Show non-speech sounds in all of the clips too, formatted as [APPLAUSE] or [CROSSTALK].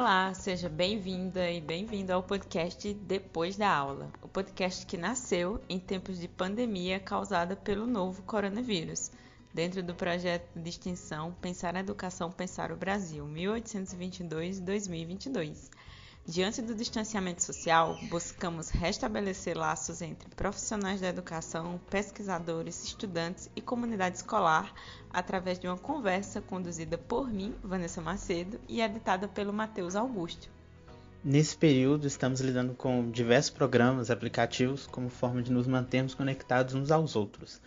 Olá, seja bem-vinda e bem-vindo ao podcast Depois da Aula, o podcast que nasceu em tempos de pandemia causada pelo novo coronavírus, dentro do projeto de extensão Pensar a Educação, Pensar o Brasil, 1822-2022. Diante do distanciamento social, buscamos restabelecer laços entre profissionais da educação, pesquisadores, estudantes e comunidade escolar através de uma conversa conduzida por mim, Vanessa Macedo, e editada pelo Matheus Augusto. Nesse período, estamos lidando com diversos programas, aplicativos, como forma de nos mantermos conectados uns aos outros.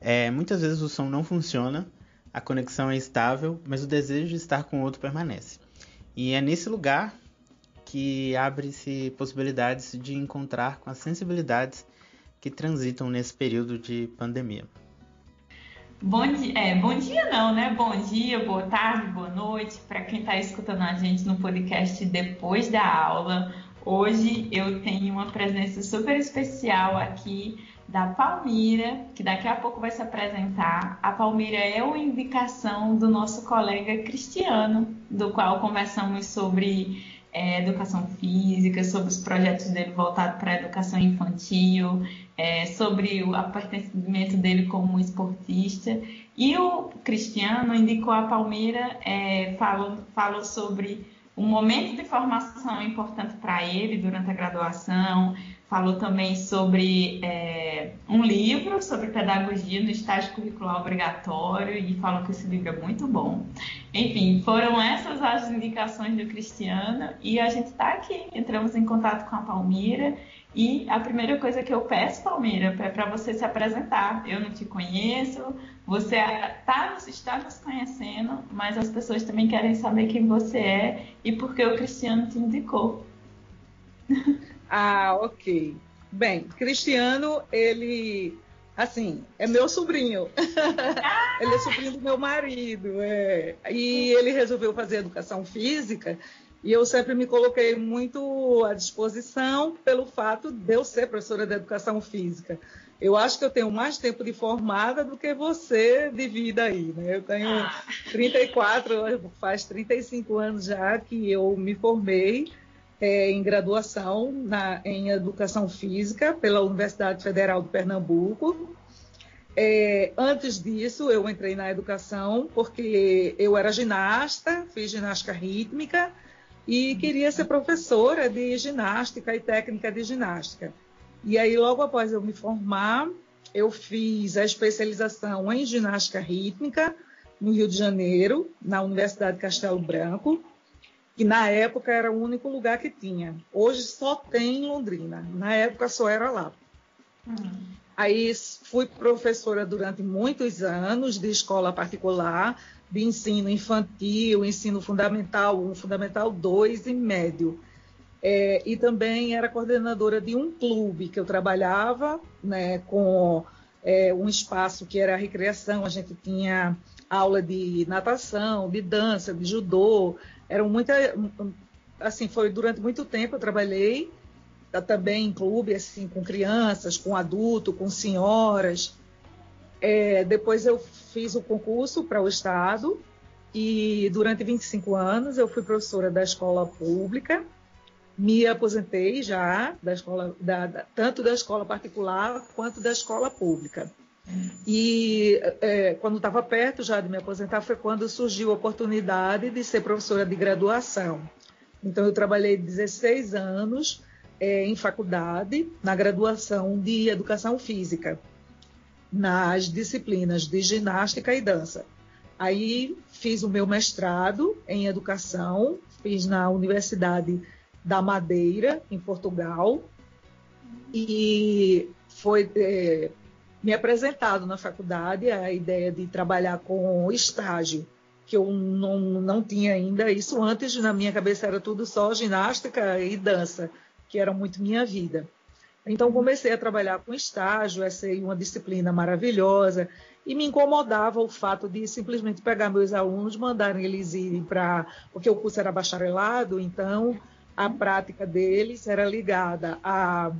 É, muitas vezes o som não funciona, a conexão é estável, mas o desejo de estar com o outro permanece. E é nesse lugar que abre-se possibilidades de encontrar com as sensibilidades que transitam nesse período de pandemia. Bom dia, é, bom dia não, né? Bom dia, boa tarde, boa noite para quem está escutando a gente no podcast depois da aula. Hoje eu tenho uma presença super especial aqui da Palmira, que daqui a pouco vai se apresentar. A Palmira é uma indicação do nosso colega Cristiano, do qual conversamos sobre é, educação física, sobre os projetos dele voltados para a educação infantil, é, sobre o pertencimento dele como esportista. E o Cristiano indicou a Palmeira, é, falou, falou sobre um momento de formação importante para ele durante a graduação, falou também sobre é, um livro sobre pedagogia no estágio curricular obrigatório e falou que esse livro é muito bom. Enfim, foram essas as indicações do Cristiano e a gente está aqui. Entramos em contato com a Palmira e a primeira coisa que eu peço, Palmira, é para você se apresentar. Eu não te conheço, você tá, está nos conhecendo, mas as pessoas também querem saber quem você é e por que o Cristiano te indicou. [LAUGHS] Ah, ok. Bem, Cristiano, ele, assim, é meu sobrinho. [LAUGHS] Ele é sobrinho do meu marido, é. E ele resolveu fazer educação física e eu sempre me coloquei muito à disposição pelo fato de eu ser professora de educação física. Eu acho que eu tenho mais tempo de formada do que você de vida aí, né? Eu tenho ah. 34, faz 35 anos já que eu me formei é, em graduação na, em Educação Física pela Universidade Federal de Pernambuco. É, antes disso, eu entrei na educação porque eu era ginasta, fiz ginástica rítmica e queria ser professora de ginástica e técnica de ginástica. E aí, logo após eu me formar, eu fiz a especialização em ginástica rítmica no Rio de Janeiro, na Universidade Castelo Branco que na época era o único lugar que tinha. Hoje só tem em Londrina. Na época só era lá. Uhum. Aí fui professora durante muitos anos de escola particular, de ensino infantil, ensino fundamental 1, fundamental 2 e médio. É, e também era coordenadora de um clube que eu trabalhava né, com é, um espaço que era a recreação, a gente tinha aula de natação, de dança, de judô, eram muita assim foi durante muito tempo eu trabalhei também em clube assim com crianças com adulto com senhoras. É, depois eu fiz o concurso para o estado e durante 25 anos eu fui professora da escola pública. Me aposentei já da escola da, da, tanto da escola particular quanto da escola pública. E é, quando estava perto já de me aposentar foi quando surgiu a oportunidade de ser professora de graduação. Então eu trabalhei 16 anos é, em faculdade na graduação de educação física, nas disciplinas de ginástica e dança. Aí fiz o meu mestrado em educação, fiz na Universidade da Madeira, em Portugal, e foi é, me apresentado na faculdade a ideia de trabalhar com estágio, que eu não, não tinha ainda. Isso antes, na minha cabeça, era tudo só ginástica e dança, que era muito minha vida. Então, comecei a trabalhar com estágio, essa é uma disciplina maravilhosa, e me incomodava o fato de simplesmente pegar meus alunos, mandarem eles irem para. Porque o curso era bacharelado, então a prática deles era ligada a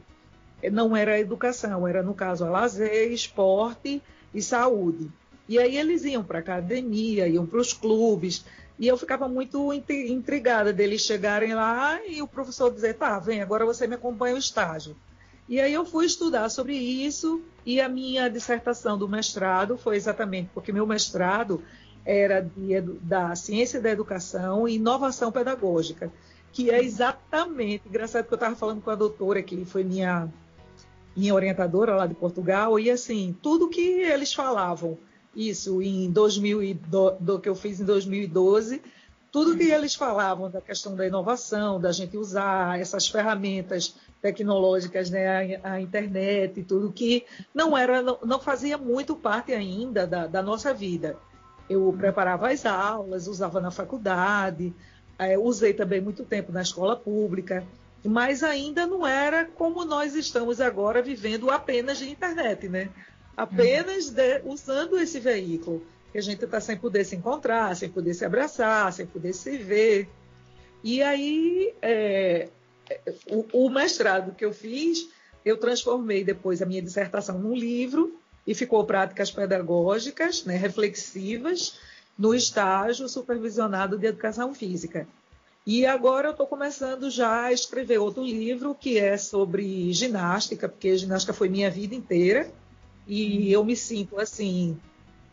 não era educação, era no caso a lazer, esporte e saúde. E aí eles iam para academia, iam para os clubes, E eu ficava muito intrigada deles chegarem lá e o professor dizer, tá, vem, agora você me acompanha o estágio. E aí eu fui estudar sobre isso e a minha dissertação do mestrado foi exatamente porque meu mestrado era de, da ciência da educação e inovação pedagógica, que é exatamente, engraçado que eu estava falando com a doutora que foi minha minha orientadora lá de Portugal e assim tudo que eles falavam isso em 2000 do, do que eu fiz em 2012, tudo que eles falavam da questão da inovação, da gente usar essas ferramentas tecnológicas, né, a, a internet e tudo que não era, não, não fazia muito parte ainda da, da, nossa vida. Eu preparava as aulas, usava na faculdade, é, usei também muito tempo na escola pública, mas ainda não era como nós estamos agora vivendo apenas de internet, né? apenas de, usando esse veículo, que a gente está sem poder se encontrar, sem poder se abraçar, sem poder se ver. E aí, é, o, o mestrado que eu fiz, eu transformei depois a minha dissertação num livro e ficou práticas pedagógicas, né, reflexivas, no estágio supervisionado de educação física. E agora eu estou começando já a escrever outro livro que é sobre ginástica, porque ginástica foi minha vida inteira e eu me sinto assim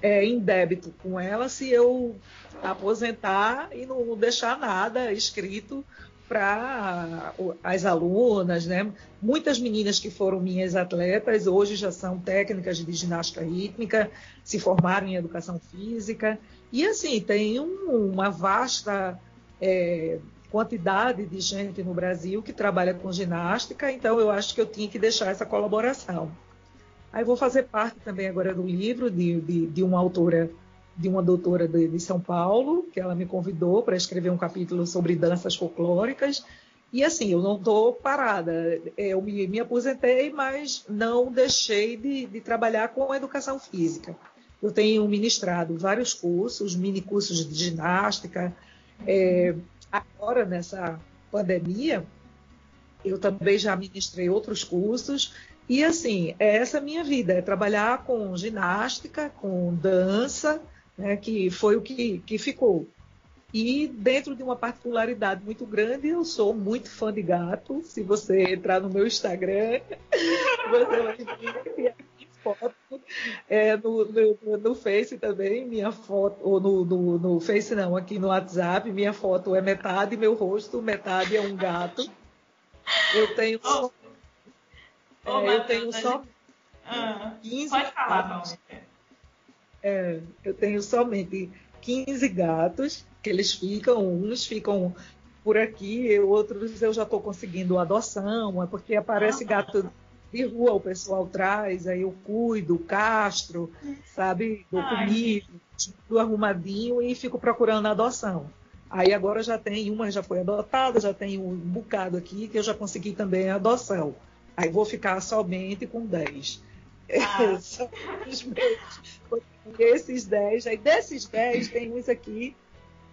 é, em débito com ela se eu aposentar e não deixar nada escrito para as alunas, né? Muitas meninas que foram minhas atletas hoje já são técnicas de ginástica rítmica, se formaram em educação física e assim tem um, uma vasta é, quantidade de gente no Brasil que trabalha com ginástica, então eu acho que eu tinha que deixar essa colaboração. Aí vou fazer parte também agora do livro de, de, de uma autora, de uma doutora de, de São Paulo, que ela me convidou para escrever um capítulo sobre danças folclóricas. E assim, eu não estou parada. Eu me, me, aposentei, mas não deixei de, de trabalhar com a educação física. Eu tenho ministrado vários cursos, mini cursos de ginástica. É, agora, nessa pandemia, eu também já ministrei outros cursos e assim, é essa minha vida, é trabalhar com ginástica, com dança, né, que foi o que, que ficou. E dentro de uma particularidade muito grande, eu sou muito fã de gato. Se você entrar no meu Instagram, [LAUGHS] você vai ver foto. É, no, no, no, Face também, minha foto, ou no, no, no Face não, aqui no WhatsApp, minha foto é metade meu rosto, metade é um gato. Eu tenho. Oh Ô, é, eu tenho só ah, 15 Pode falar. É, eu tenho somente 15 gatos, que eles ficam, uns ficam por aqui, outros eu já estou conseguindo adoção, é porque aparece ah, gato de rua, o pessoal traz, aí eu cuido, castro, sabe, dou comida, tudo arrumadinho e fico procurando adoção. Aí agora já tem uma, já foi adotada, já tem um bocado aqui que eu já consegui também a adoção. Aí vou ficar somente com 10. Ah. [LAUGHS] esses 10, aí desses 10 tem uns aqui,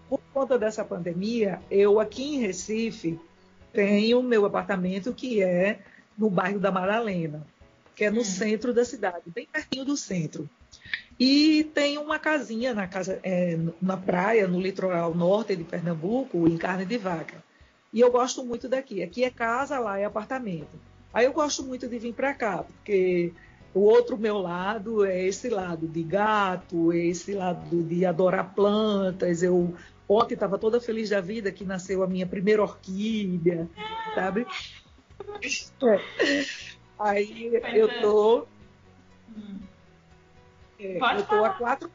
por conta dessa pandemia, eu aqui em Recife tenho meu apartamento que é no bairro da Madalena, que é no hum. centro da cidade, bem pertinho do centro. E tem uma casinha na, casa, é, na praia, no litoral norte de Pernambuco, em carne de vaca. E eu gosto muito daqui. Aqui é casa, lá é apartamento. Aí eu gosto muito de vir para cá, porque o outro meu lado é esse lado de gato, é esse lado de adorar plantas. Eu ontem estava toda feliz da vida que nasceu a minha primeira orquídea, sabe? É. Aí eu é. tô, é, eu tô há quatro,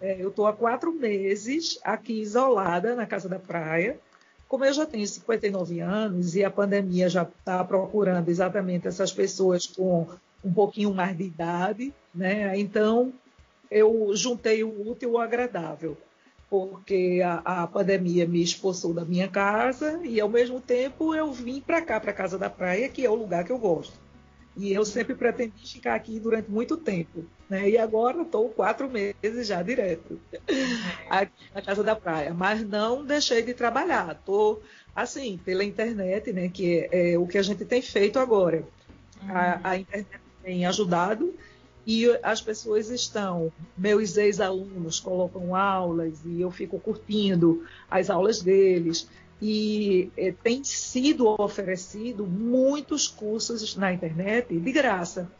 é, eu tô há quatro meses aqui isolada na casa da praia como eu já tenho 59 anos e a pandemia já está procurando exatamente essas pessoas com um pouquinho mais de idade, né? Então eu juntei o útil ao agradável, porque a, a pandemia me expulsou da minha casa e ao mesmo tempo eu vim para cá, para a casa da praia, que é o lugar que eu gosto. E eu sempre pretendi ficar aqui durante muito tempo. Né? E agora estou quatro meses já direto aqui na casa da praia. Mas não deixei de trabalhar. Estou, assim, pela internet, né? que é, é, o que a gente tem feito agora. A, a internet tem ajudado e as pessoas estão, meus ex-alunos colocam aulas e eu fico curtindo as aulas deles. E é, tem sido oferecido muitos cursos na internet de graça.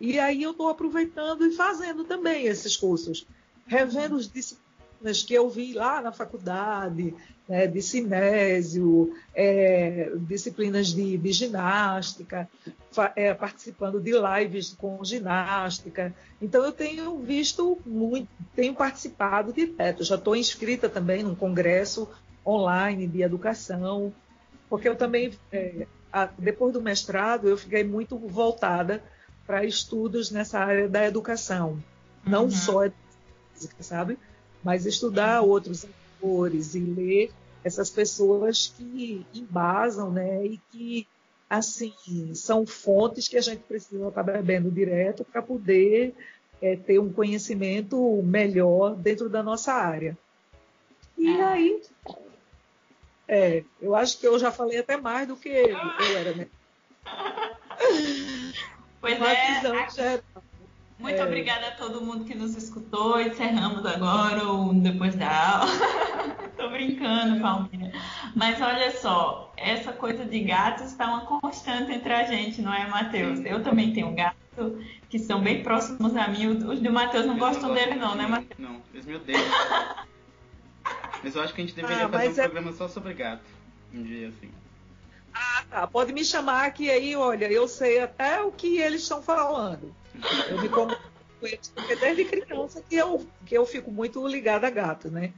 E aí eu estou aproveitando e fazendo também esses cursos, revendo os disciplinas que eu vi lá na faculdade, né, de cinésio, é, disciplinas de, de ginástica, é, participando de lives com ginástica. Então eu tenho visto muito, tenho participado direto. Já estou inscrita também num congresso online de educação, porque eu também, é, a, depois do mestrado, eu fiquei muito voltada para estudos nessa área da educação, não uhum. só física, sabe? Mas estudar outros autores e ler essas pessoas que embasam, né? E que assim são fontes que a gente precisa estar bebendo direto para poder é, ter um conhecimento melhor dentro da nossa área. E é. aí, é, eu acho que eu já falei até mais do que eu, eu era, né? Pois Uma é. Muito é. obrigada a todo mundo que nos escutou. Encerramos agora ou depois da aula. [LAUGHS] Tô brincando, Palmira. Mas olha só, essa coisa de gatos está uma constante entre a gente, não é, Matheus? Eu também tenho gato que são bem próximos a mim. Os do Matheus não gostam dele, não, né, Matheus? Não, eles me odeiam. [LAUGHS] mas eu acho que a gente deveria ah, fazer um é... programa só sobre gato. Um dia assim. Ah, tá. Pode me chamar que aí, olha, eu sei até o que eles estão falando. Eu me comunico com eles, porque desde criança que eu, que eu fico muito ligada a gato, né?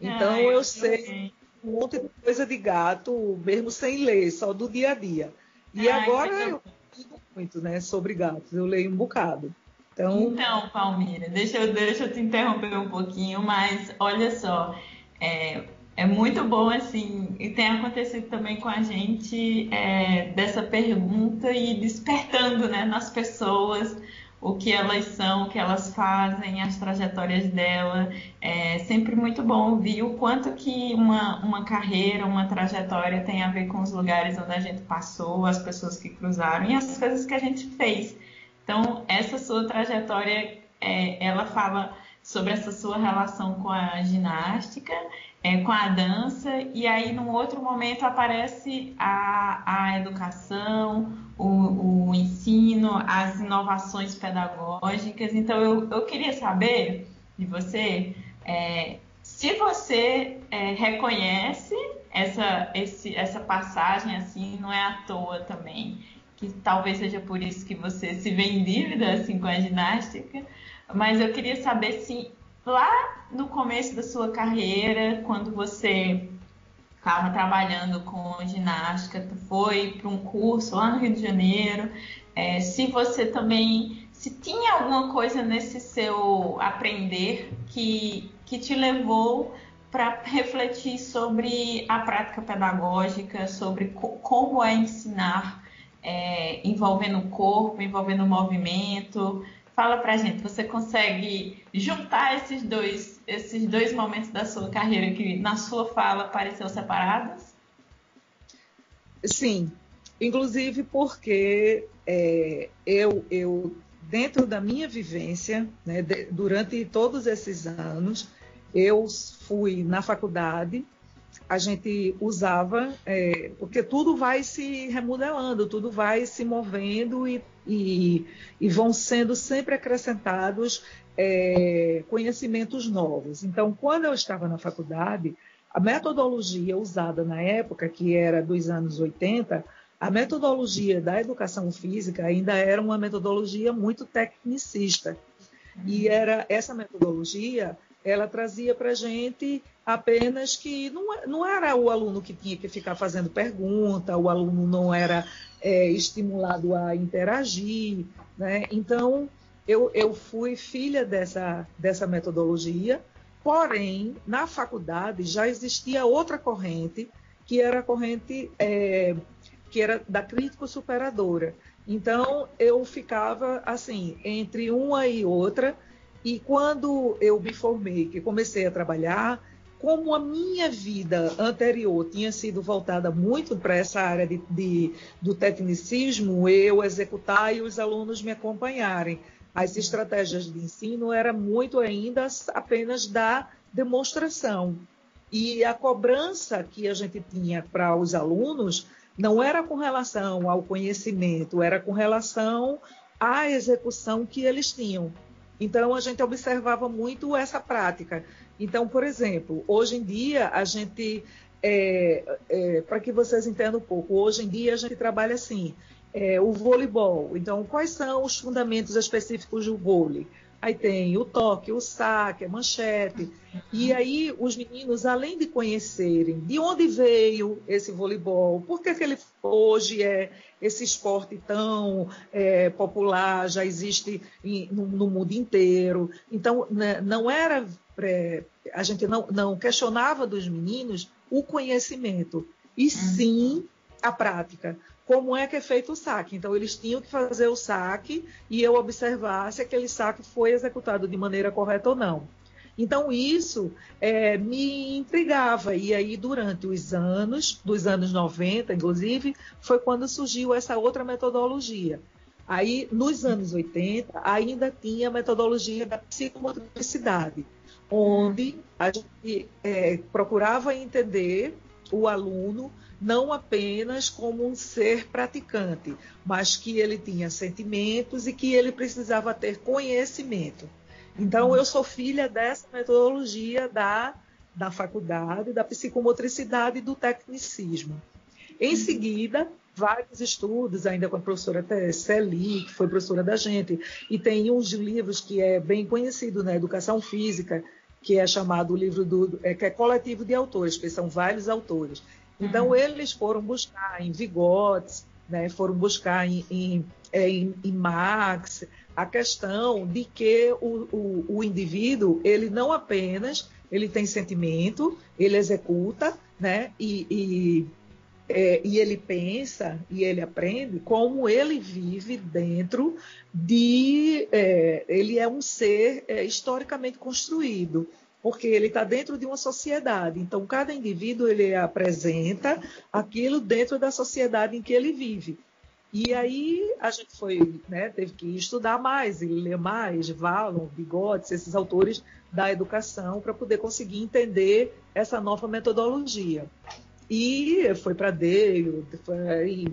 Então ah, eu, eu sei um monte de coisa de gato, mesmo sem ler, só do dia a dia. E ah, agora eu estudo muito, né, sobre gatos. Eu leio um bocado. Então, então Palmira, deixa eu, deixa eu te interromper um pouquinho, mas olha só, é, é muito bom, assim, e tem acontecido também com a gente é, dessa pergunta e despertando né, nas pessoas o que elas são, o que elas fazem, as trajetórias dela. É sempre muito bom ouvir o quanto que uma, uma carreira, uma trajetória tem a ver com os lugares onde a gente passou, as pessoas que cruzaram e as coisas que a gente fez. Então, essa sua trajetória, é, ela fala sobre essa sua relação com a ginástica é, com a dança, e aí num outro momento aparece a, a educação, o, o ensino, as inovações pedagógicas. Então eu, eu queria saber de você é, se você é, reconhece essa, esse, essa passagem assim, não é à toa também, que talvez seja por isso que você se vê em dívida assim, com a ginástica, mas eu queria saber se lá no começo da sua carreira, quando você estava trabalhando com ginástica, foi para um curso lá no Rio de Janeiro, é, se você também, se tinha alguma coisa nesse seu aprender que, que te levou para refletir sobre a prática pedagógica, sobre co como é ensinar é, envolvendo o corpo, envolvendo o movimento, Fala pra gente, você consegue juntar esses dois, esses dois momentos da sua carreira que na sua fala pareceu separados? Sim, inclusive porque é, eu, eu, dentro da minha vivência, né, de, durante todos esses anos, eu fui na faculdade, a gente usava, é, porque tudo vai se remodelando, tudo vai se movendo e, e, e vão sendo sempre acrescentados é, conhecimentos novos. Então, quando eu estava na faculdade, a metodologia usada na época, que era dos anos 80, a metodologia da educação física ainda era uma metodologia muito tecnicista. E era essa metodologia, ela trazia para a gente apenas que não, é, não, era o aluno que tinha que ficar fazendo pergunta, o aluno não era é, estimulado a interagir. Né? Então, eu, eu fui filha dessa, dessa metodologia, porém, na faculdade já existia outra corrente, que era a corrente é, que era da crítico-superadora. Então, eu ficava assim, entre uma e outra, e quando eu me formei, que comecei a trabalhar, como a minha vida anterior tinha sido voltada muito para essa área de, de, do tecnicismo, eu executar e os alunos me acompanharem. as estratégias de ensino era muito ainda apenas da demonstração. E a cobrança que a gente tinha para os alunos não era com relação ao conhecimento, era com relação à execução que eles tinham. Então, a gente observava muito essa prática. Então, por exemplo, hoje em dia, a gente, é, é, para que vocês entendam um pouco, hoje em dia a gente trabalha assim, é, o voleibol. Então, quais são os fundamentos específicos do vôlei? Aí tem o toque, o saque, a manchete. E aí os meninos, além de conhecerem de onde veio esse voleibol, por que, que ele hoje é esse esporte tão é, popular, já existe em, no, no, mundo inteiro. Então, né, não era. É, a gente não, não questionava dos meninos o conhecimento, e uhum. sim a prática como é que é feito o saque. Então, eles tinham que fazer o saque e eu observar se aquele saque foi executado de maneira correta ou não. Então, isso é, me intrigava. E aí, durante os anos, dos anos 90, inclusive, foi quando surgiu essa outra metodologia. Aí, nos anos 80, ainda tinha a metodologia da psicomotricidade, onde a gente é, procurava entender o aluno não apenas como um ser praticante, mas que ele tinha sentimentos e que ele precisava ter conhecimento. Então, eu sou filha dessa metodologia da, da faculdade, da psicomotricidade e do tecnicismo. Em seguida, vários estudos, ainda com a professora Celi, que foi professora da gente, e tem uns livros que é bem conhecido na educação física, que é chamado o livro do é, que é coletivo de autores, que são vários autores. Então, uhum. eles foram buscar em Vigotes, né, foram buscar em, em, é, em, em Marx a questão de que o, o, o, indivíduo, ele não apenas ele tem sentimento, ele executa, né, e, e, é, e ele pensa e ele aprende como ele vive dentro de. É, ele é um ser é, historicamente construído porque ele está dentro de uma sociedade. Então, cada indivíduo ele apresenta aquilo dentro da sociedade em que ele vive. E aí a gente foi, né, teve que estudar mais e ler mais, Valon, Bigotes, esses autores da educação, para poder conseguir entender essa nova metodologia. E foi para Dale, foi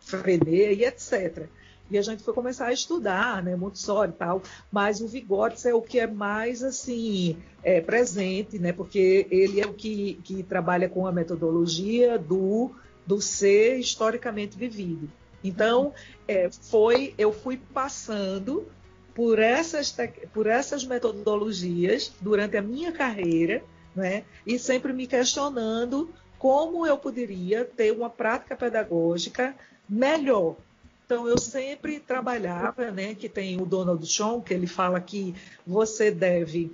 Frenet e etc. E a gente foi começar a estudar, né, Montessori e tal, mas o Vigotes é o que é mais, assim, é, presente, né, porque ele é o que, que trabalha com a metodologia do, do ser historicamente vivido. Então, é, foi, eu fui passando por essas, por essas metodologias durante a minha carreira, né, e sempre me questionando como eu poderia ter uma prática pedagógica melhor, então, eu sempre trabalhava, né, que tem o Donald Trump, que ele fala que você deve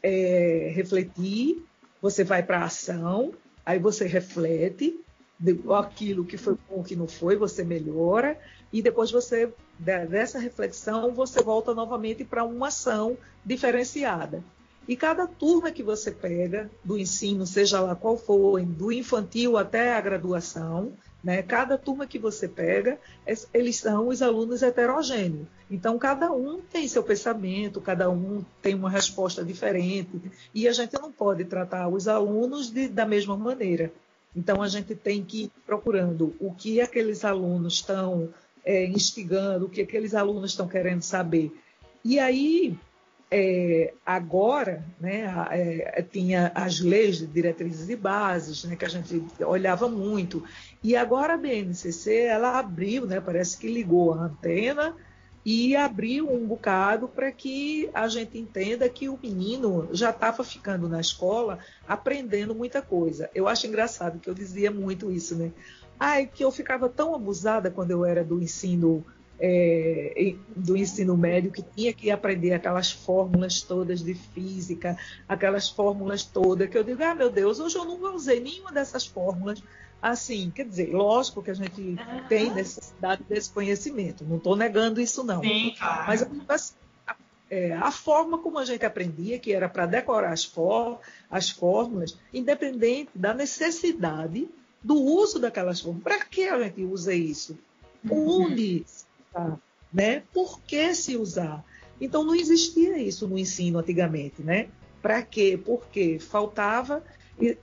é, refletir, você vai para a ação, aí você reflete aquilo que foi bom, que não foi, você melhora, e depois você, dessa reflexão, você volta novamente para uma ação diferenciada. E cada turma que você pega do ensino, seja lá qual for, do infantil até a graduação, né? Cada turma que você pega, eles são os alunos heterogêneos. Então, cada um tem seu pensamento, cada um tem uma resposta diferente, e a gente não pode tratar os alunos de, da mesma maneira. Então, a gente tem que ir procurando o que aqueles alunos estão é, instigando, o que aqueles alunos estão querendo saber. E aí, é, agora, né, é, tinha as leis de diretrizes e bases, né, que a gente olhava muito, e agora a BNCC ela abriu, né, parece que ligou a antena e abriu um bocado para que a gente entenda que o menino já estava ficando na escola aprendendo muita coisa. Eu acho engraçado que eu dizia muito isso, né? Ai, que eu ficava tão abusada quando eu era do ensino é, do ensino médio que tinha que aprender aquelas fórmulas todas de física, aquelas fórmulas todas, que eu digo, ah, meu Deus, hoje eu nunca usei nenhuma dessas fórmulas. Assim, quer dizer, lógico que a gente uhum. tem necessidade desse conhecimento, não estou negando isso, não. Sim, claro. Mas assim, é, a forma como a gente aprendia, que era para decorar as, for, as fórmulas, independente da necessidade do uso daquelas fórmulas. Para que a gente usa isso? Uhum. Onde usar, né? Por que se usar? Então não existia isso no ensino antigamente, né? Para quê? Porque faltava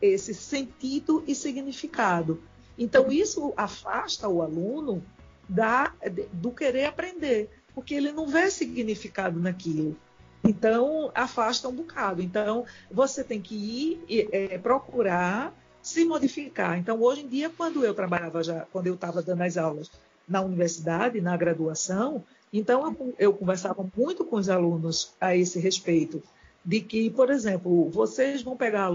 esse sentido e significado. Então isso afasta o aluno da, do querer aprender, porque ele não vê significado naquilo. Então afasta um bocado. Então você tem que ir é, procurar se modificar. Então hoje em dia, quando eu trabalhava já, quando eu estava dando as aulas na universidade, na graduação, então eu, conversava muito com os alunos a esse respeito de que, por exemplo, vocês vão pegar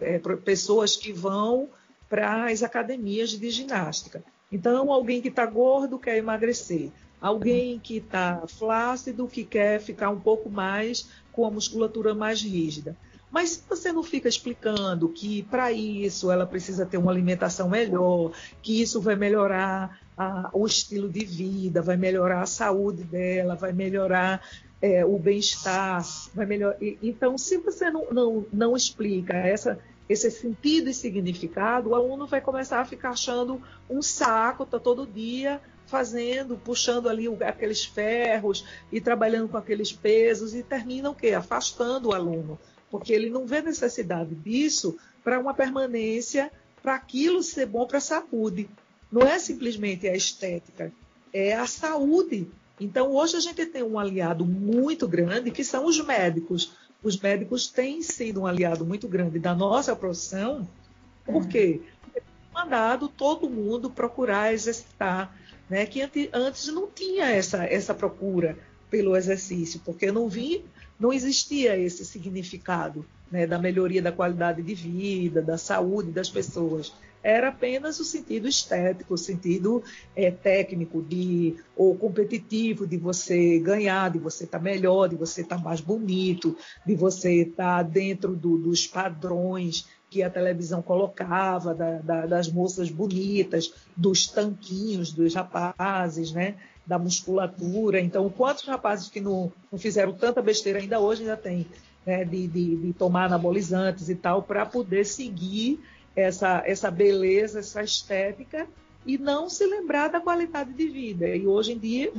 é, pessoas que vão para as academias de ginástica. Então, alguém que está gordo quer emagrecer, alguém que está flácido que quer ficar um pouco mais com a musculatura mais rígida. Mas se você não fica explicando que para isso ela precisa ter uma alimentação melhor, que isso vai melhorar a, o estilo de vida, vai melhorar a saúde dela, vai melhorar é, o bem-estar, vai melhorar. Então, se você não, não, não explica essa, esse sentido e significado, o aluno vai começar a ficar achando um saco, tá todo dia fazendo, puxando ali aqueles ferros e trabalhando com aqueles pesos e termina o quê? Afastando o aluno, porque ele não vê necessidade disso para uma permanência, para aquilo ser bom para a saúde. Não é simplesmente a estética, é a saúde. Então, hoje a gente tem um aliado muito grande, que são os médicos. Os médicos têm sido um aliado muito grande da nossa profissão, porque é mandado todo mundo procurar exercitar, né? que antes não tinha essa, essa procura pelo exercício, porque não vi, não existia esse significado né? da melhoria da qualidade de vida, da saúde das pessoas era apenas o sentido estético, o sentido é, técnico de ou competitivo de você ganhar, de você estar tá melhor, de você estar tá mais bonito, de você estar tá dentro do, dos padrões que a televisão colocava, da, da, das moças bonitas, dos tanquinhos dos rapazes, né? da musculatura. Então, quantos rapazes que não, não fizeram tanta besteira ainda hoje ainda tem, né? de, de, de tomar anabolizantes e tal, para poder seguir essa, essa beleza, essa estética e não se lembrar da qualidade de vida. E hoje em dia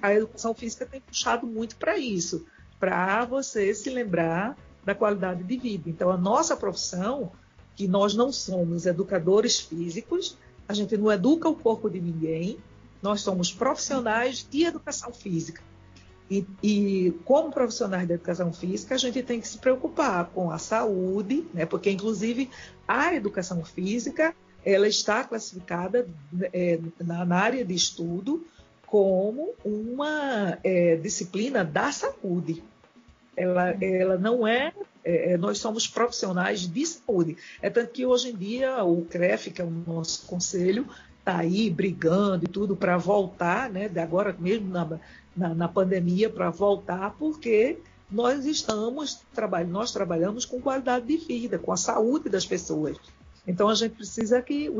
a educação física tem puxado muito para isso, para você se lembrar da qualidade de vida. Então a nossa profissão, que nós não somos educadores físicos, a gente não educa o corpo de ninguém, nós somos profissionais de educação física. E, e, como profissionais da educação física, a gente tem que se preocupar com a saúde, né? porque inclusive a educação física ela está classificada é, na, na, área de estudo como uma é, disciplina da saúde. Ela, ela não é, é, Nós somos profissionais de saúde. É tanto que hoje em dia o CREF, que é o nosso conselho, está aí brigando e tudo para voltar, né? Agora mesmo na, na, na pandemia para voltar, porque nós estamos nós trabalhamos com qualidade de vida, com a saúde das pessoas. Então a gente precisa que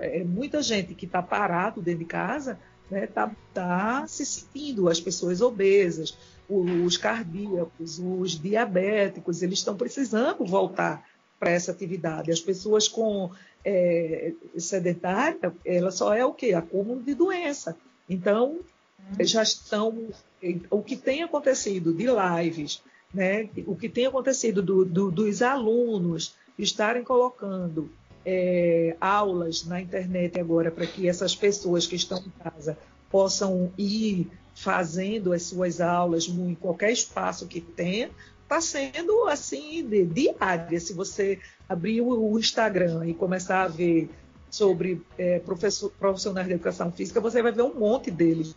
é muita gente que está parado dentro de casa está né, tá, tá se sentindo, as pessoas obesas, os cardíacos, os diabéticos, eles estão precisando voltar para essa atividade. As pessoas com é, sedentária, ela só é o quê? Acúmulo de doença. Então, já estão. O que tem acontecido de lives, né? o que tem acontecido do, do, dos alunos estarem colocando é, aulas na internet agora para que essas pessoas que estão em casa possam ir fazendo as suas aulas em qualquer espaço que tenha, está sendo assim de, diária. Se você abrir o Instagram e começar a ver sobre é, profissionais de educação física, você vai ver um monte deles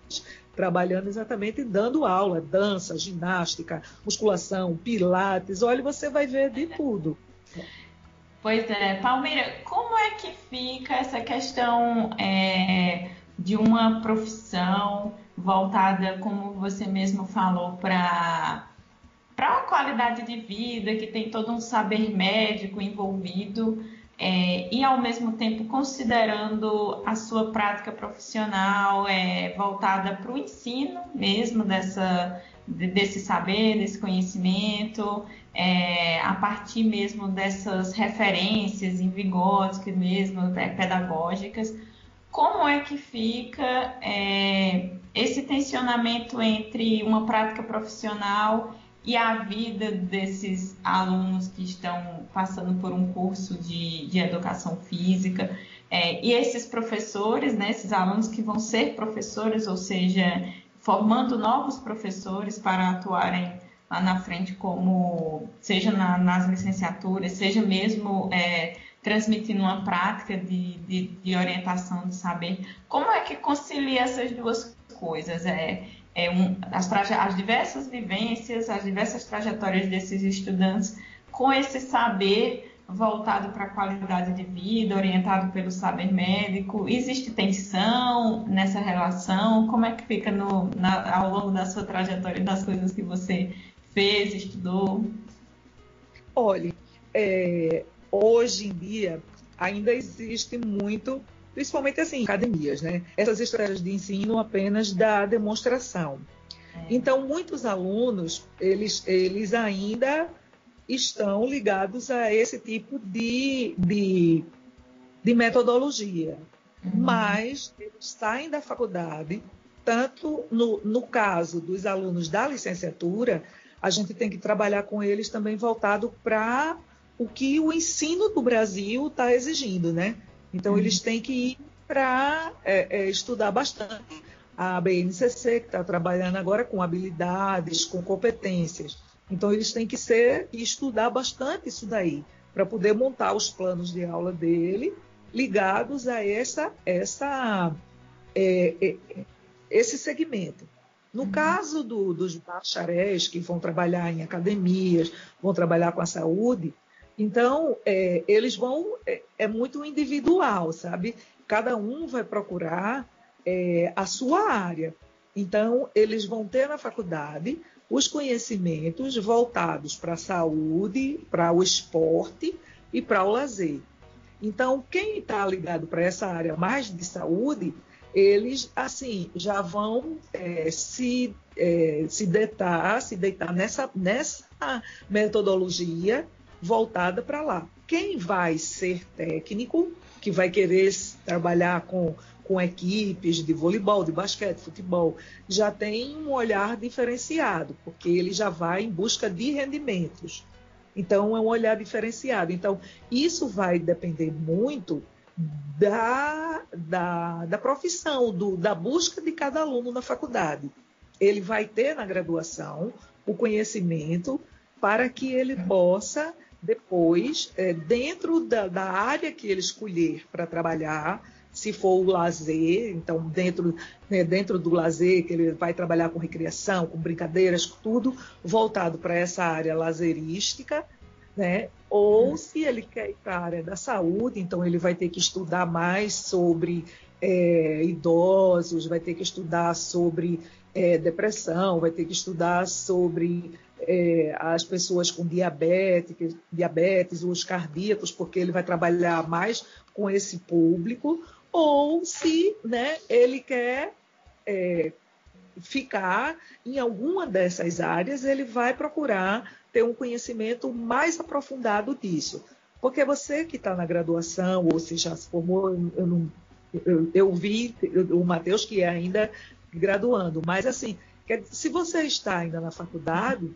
trabalhando exatamente dando aula, dança, ginástica, musculação, pilates. Olha, você vai ver de tudo. Pois é, Palmeira, como é que fica essa questão é, de uma profissão voltada, como você mesmo falou, para para uma qualidade de vida, que tem todo um saber médico envolvido, é, e ao mesmo tempo considerando a sua prática profissional é, voltada para o ensino mesmo dessa, desse saber, desse conhecimento, é, a partir mesmo dessas referências em Vygotsky mesmo, é, pedagógicas. como é que fica é, esse tensionamento entre uma prática profissional e a vida desses alunos que estão passando por um curso de, de educação física é, e esses professores, né, esses alunos que vão ser professores, ou seja, formando novos professores para atuarem lá na frente, como seja na, nas licenciaturas, seja mesmo é, transmitindo uma prática de, de, de, orientação de saber. Como é que concilia essas duas coisas? É, é um, as, as diversas vivências, as diversas trajetórias desses estudantes com esse saber voltado para a qualidade de vida, orientado pelo saber médico? Existe tensão nessa relação? Como é que fica no, na, ao longo da sua trajetória das coisas que você fez, estudou? Olhe, é, hoje em dia ainda existe muito, principalmente assim, academias, né? Essas estratégias de ensino apenas da demonstração. É. Então, muitos alunos, eles, eles ainda estão ligados a esse tipo de, de, de metodologia. Uhum. Mas eles saem da faculdade, tanto no, no caso dos alunos da licenciatura, a gente tem que trabalhar com eles também voltado para o que o ensino do Brasil está exigindo, né? Então, uhum. eles têm que ir para é, é, estudar bastante a BNCC, que está trabalhando agora com habilidades, com competências. Então, eles têm que ser e estudar bastante isso daí, para poder montar os planos de aula dele ligados a essa, essa, é, é, esse segmento. No uhum. caso do, dos bacharéis que vão trabalhar em academias, vão trabalhar com a saúde, então, é, eles vão. É, é, muito individual, sabe? Cada um vai procurar é, a sua área. Então, eles vão ter na faculdade os conhecimentos voltados para a saúde, para o esporte e para o lazer. Então, quem está ligado para essa área mais de saúde, eles assim já vão é, se, é, se deitar, se deitar nessa, nessa metodologia voltada para lá. Quem vai ser técnico, que vai querer trabalhar com, com equipes de voleibol, de basquete, futebol, já tem um olhar diferenciado, porque ele já vai em busca de rendimentos. Então, é um olhar diferenciado. Então, isso vai depender muito da, da, da profissão, do, da busca de cada aluno na faculdade. Ele vai ter na graduação o conhecimento para que ele possa depois, é, dentro da, da, área que ele escolher para trabalhar, se for o lazer, então dentro, né, dentro do lazer, que ele vai trabalhar com recreação, com brincadeiras, tudo voltado para essa área lazerística, né? Ou uhum. se ele quer ir para a área da saúde, então ele vai ter que estudar mais sobre é, idosos, vai ter que estudar sobre é, depressão, vai ter que estudar sobre é, as pessoas com diabetes, diabetes, os cardíacos, porque ele vai trabalhar mais com esse público, ou se né, ele quer é, ficar em alguma dessas áreas, ele vai procurar ter um conhecimento mais aprofundado disso. Porque você que está na graduação, ou se já se formou, eu, não, eu, eu vi o Matheus que é ainda graduando, mas assim, se você está ainda na faculdade,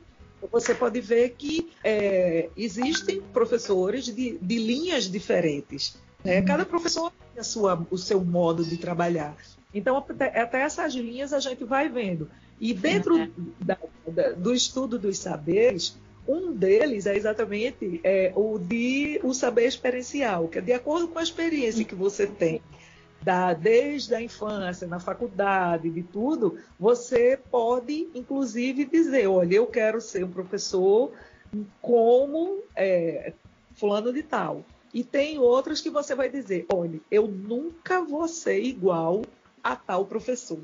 você pode ver que é, existem professores de, de linhas diferentes. Né? Uhum. Cada professor tem a sua, o seu modo de trabalhar. Então, até essas linhas a gente vai vendo. E dentro uhum. da, da, do estudo dos saberes, um deles é exatamente é, o de o saber experiencial, que é de acordo com a experiência que você tem da, desde a infância, na faculdade, de tudo, você pode, inclusive, dizer: olha, eu quero ser um professor como é, fulano de tal. E tem outros que você vai dizer: olha, eu nunca vou ser igual a tal professor.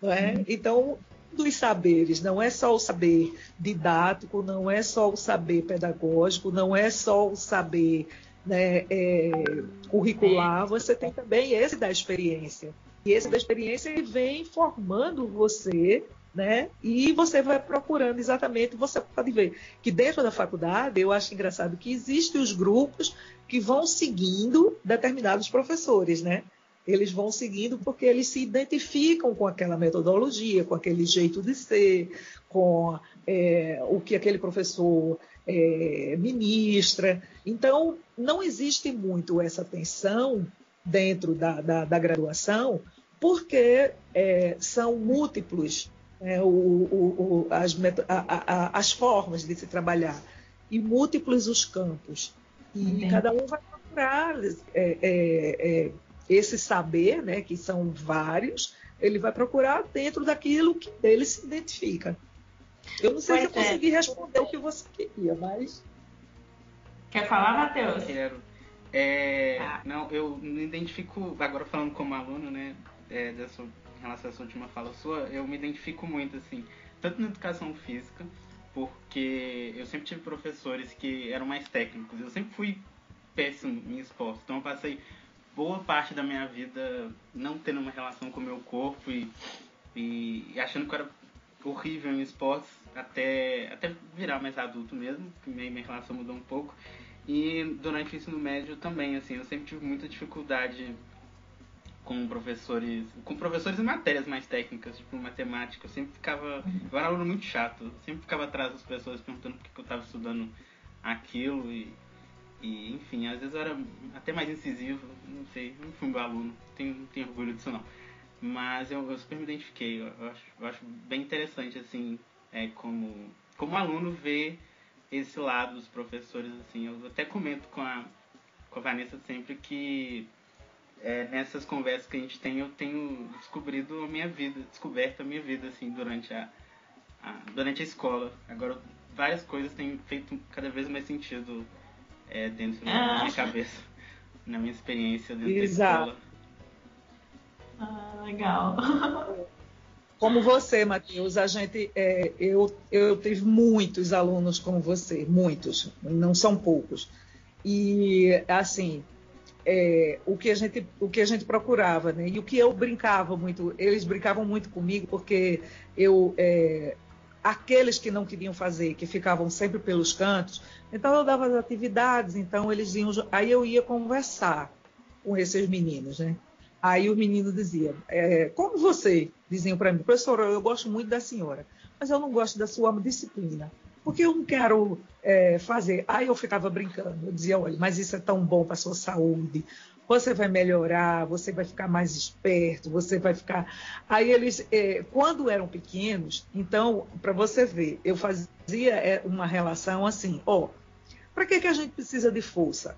Não é? Uhum. Então, dos saberes, não é só o saber didático, não é só o saber pedagógico, não é só o saber né, é, curricular, você tem também esse da experiência. E esse da experiência ele vem formando você, né? E você vai procurando exatamente, você pode ver que dentro da faculdade, eu acho engraçado que existem os grupos que vão seguindo determinados professores, né? Eles vão seguindo porque eles se identificam com aquela metodologia, com aquele jeito de ser, com é, o que aquele professor é, ministra. Então, não existe muito essa tensão dentro da, da, da graduação, porque é, são múltiplos é, o, o, o, as, a, a, as, formas de se trabalhar e múltiplos os campos. E Entendi. cada um vai procurar é, é, é, esse saber, né, que são vários, ele vai procurar dentro daquilo que ele se identifica. Eu não sei pois se eu consegui responder o que você queria, mas. Quer falar, Matheus? Quero. É, ah. Não, eu me identifico, agora falando como aluno, né, é, dessa, em relação a essa última fala sua, eu me identifico muito, assim, tanto na educação física, porque eu sempre tive professores que eram mais técnicos, eu sempre fui péssimo em esporte, então eu passei boa parte da minha vida não tendo uma relação com o meu corpo e, e, e achando que eu era horrível em esportes até, até virar mais adulto mesmo, que minha, minha relação mudou um pouco. E durante o ensino médio também, assim, eu sempre tive muita dificuldade com professores, com professores em matérias mais técnicas, tipo matemática. Eu sempre ficava, eu era aluno muito chato, eu sempre ficava atrás das pessoas perguntando por que eu estava estudando aquilo e, e, enfim, às vezes eu era até mais incisivo, não sei, não fui meu aluno, tenho, tenho orgulho disso não. Mas eu, eu super me identifiquei, eu, eu, acho, eu acho bem interessante, assim, é, como, como aluno ver esse lado dos professores, assim. Eu até comento com a, com a Vanessa sempre que é, nessas conversas que a gente tem, eu tenho descobrido a minha vida, descoberto a minha vida, assim, durante a, a durante a escola. Agora, várias coisas têm feito cada vez mais sentido é, dentro da minha ah. cabeça, na minha experiência dentro Exato. da escola. Ah, legal. [LAUGHS] Como você, Matheus, a gente, é, eu, eu tive muitos alunos como você, muitos, não são poucos. E assim, é, o que a gente, o que a gente procurava, né? E o que eu brincava muito, eles brincavam muito comigo porque eu, é, aqueles que não queriam fazer, que ficavam sempre pelos cantos, então eu dava as atividades, então eles iam, aí eu ia conversar com esses meninos, né? Aí o menino dizia, é, como você, diziam para mim, professora, eu gosto muito da senhora, mas eu não gosto da sua disciplina, porque eu não quero é, fazer. Aí eu ficava brincando, eu dizia, olha, mas isso é tão bom para sua saúde, você vai melhorar, você vai ficar mais esperto, você vai ficar. Aí eles, é, quando eram pequenos, então, para você ver, eu fazia é, uma relação assim, ó, para que, que a gente precisa de força?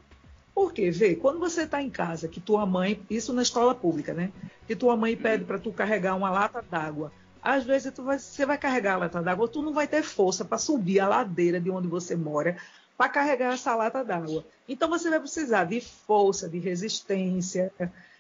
Porque, vê, quando você está em casa, que tua mãe, isso na escola pública, né? Que tua mãe pede para tu carregar uma lata d'água. Às vezes tu vai, você vai carregar a lata d'água, tu não vai ter força para subir a ladeira de onde você mora para carregar essa lata d'água. Então você vai precisar de força, de resistência.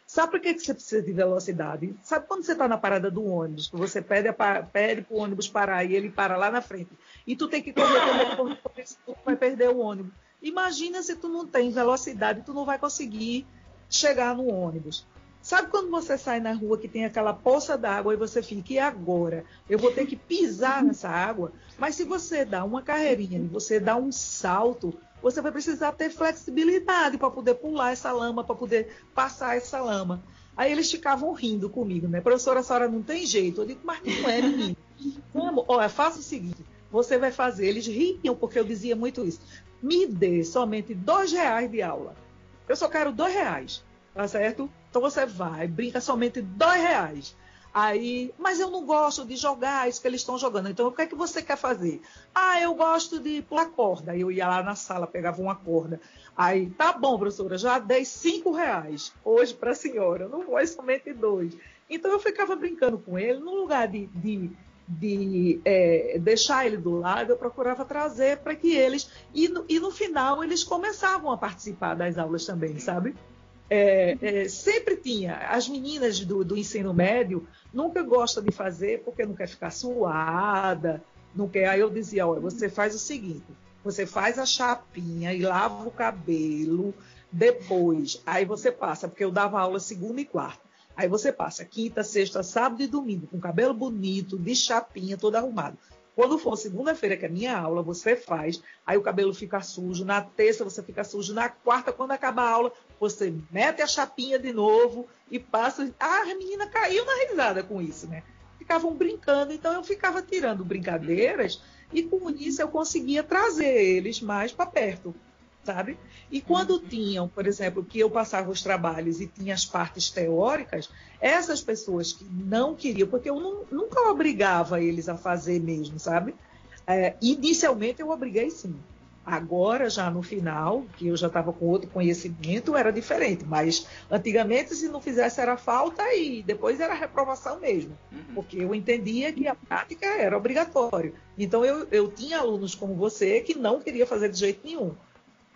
Sabe por que, que você precisa de velocidade? Sabe quando você está na parada do ônibus, que você pede, para o ônibus parar e ele para lá na frente, e tu tem que correr, correr, correr, correr, tu vai perder o ônibus. Imagina se tu não tem velocidade, tu não vai conseguir chegar no ônibus. Sabe quando você sai na rua que tem aquela poça d'água e você fica, e agora? Eu vou ter que pisar nessa água? Mas se você dá uma carreirinha você dá um salto, você vai precisar ter flexibilidade para poder pular essa lama, para poder passar essa lama. Aí eles ficavam rindo comigo, né? Professora, a senhora não tem jeito. Eu digo, mas não é, menino. Como? Olha, faça o seguinte, você vai fazer. Eles riam porque eu dizia muito isso me dê somente dois reais de aula. Eu só quero dois reais, tá certo? Então você vai, brinca somente dois reais. Aí, mas eu não gosto de jogar isso que eles estão jogando. Então, o que é que você quer fazer? Ah, eu gosto de pular corda. Aí eu ia lá na sala, pegava uma corda. Aí, tá bom, professora, já dei cinco reais hoje para a senhora. Não foi somente dois. Então, eu ficava brincando com ele, no lugar de, de de é, deixar ele do lado, eu procurava trazer para que eles. E no, e no, final eles começavam a participar das aulas também, sabe? É, é, sempre tinha. As meninas do, do, ensino médio nunca gostam de fazer porque não quer ficar suada, não quer. Aí eu dizia: olha, você faz o seguinte: você faz a chapinha e lava o cabelo depois. Aí você passa, porque eu dava aula segunda e quarta. Aí você passa quinta, sexta, sábado e domingo com cabelo bonito, de chapinha, todo arrumado. Quando for segunda-feira, que é minha aula, você faz, aí o cabelo fica sujo, na terça você fica sujo, na quarta, quando acaba a aula, você mete a chapinha de novo e passa. Ah, a menina caiu na risada com isso, né? Ficavam brincando, então eu ficava tirando brincadeiras e com isso eu conseguia trazer eles mais para perto sabe? E quando uhum. tinham, por exemplo, que eu passava os trabalhos e tinha as partes teóricas, essas pessoas que não queriam, porque eu não, nunca obrigava eles a fazer mesmo, sabe? É, inicialmente eu obriguei sim. Agora, já no final, que eu já estava com outro conhecimento, era diferente. Mas antigamente, se não fizesse, era falta e depois era reprovação mesmo. Uhum. Porque eu entendia que a prática era obrigatória. Então, eu, eu tinha alunos como você que não queria fazer de jeito nenhum.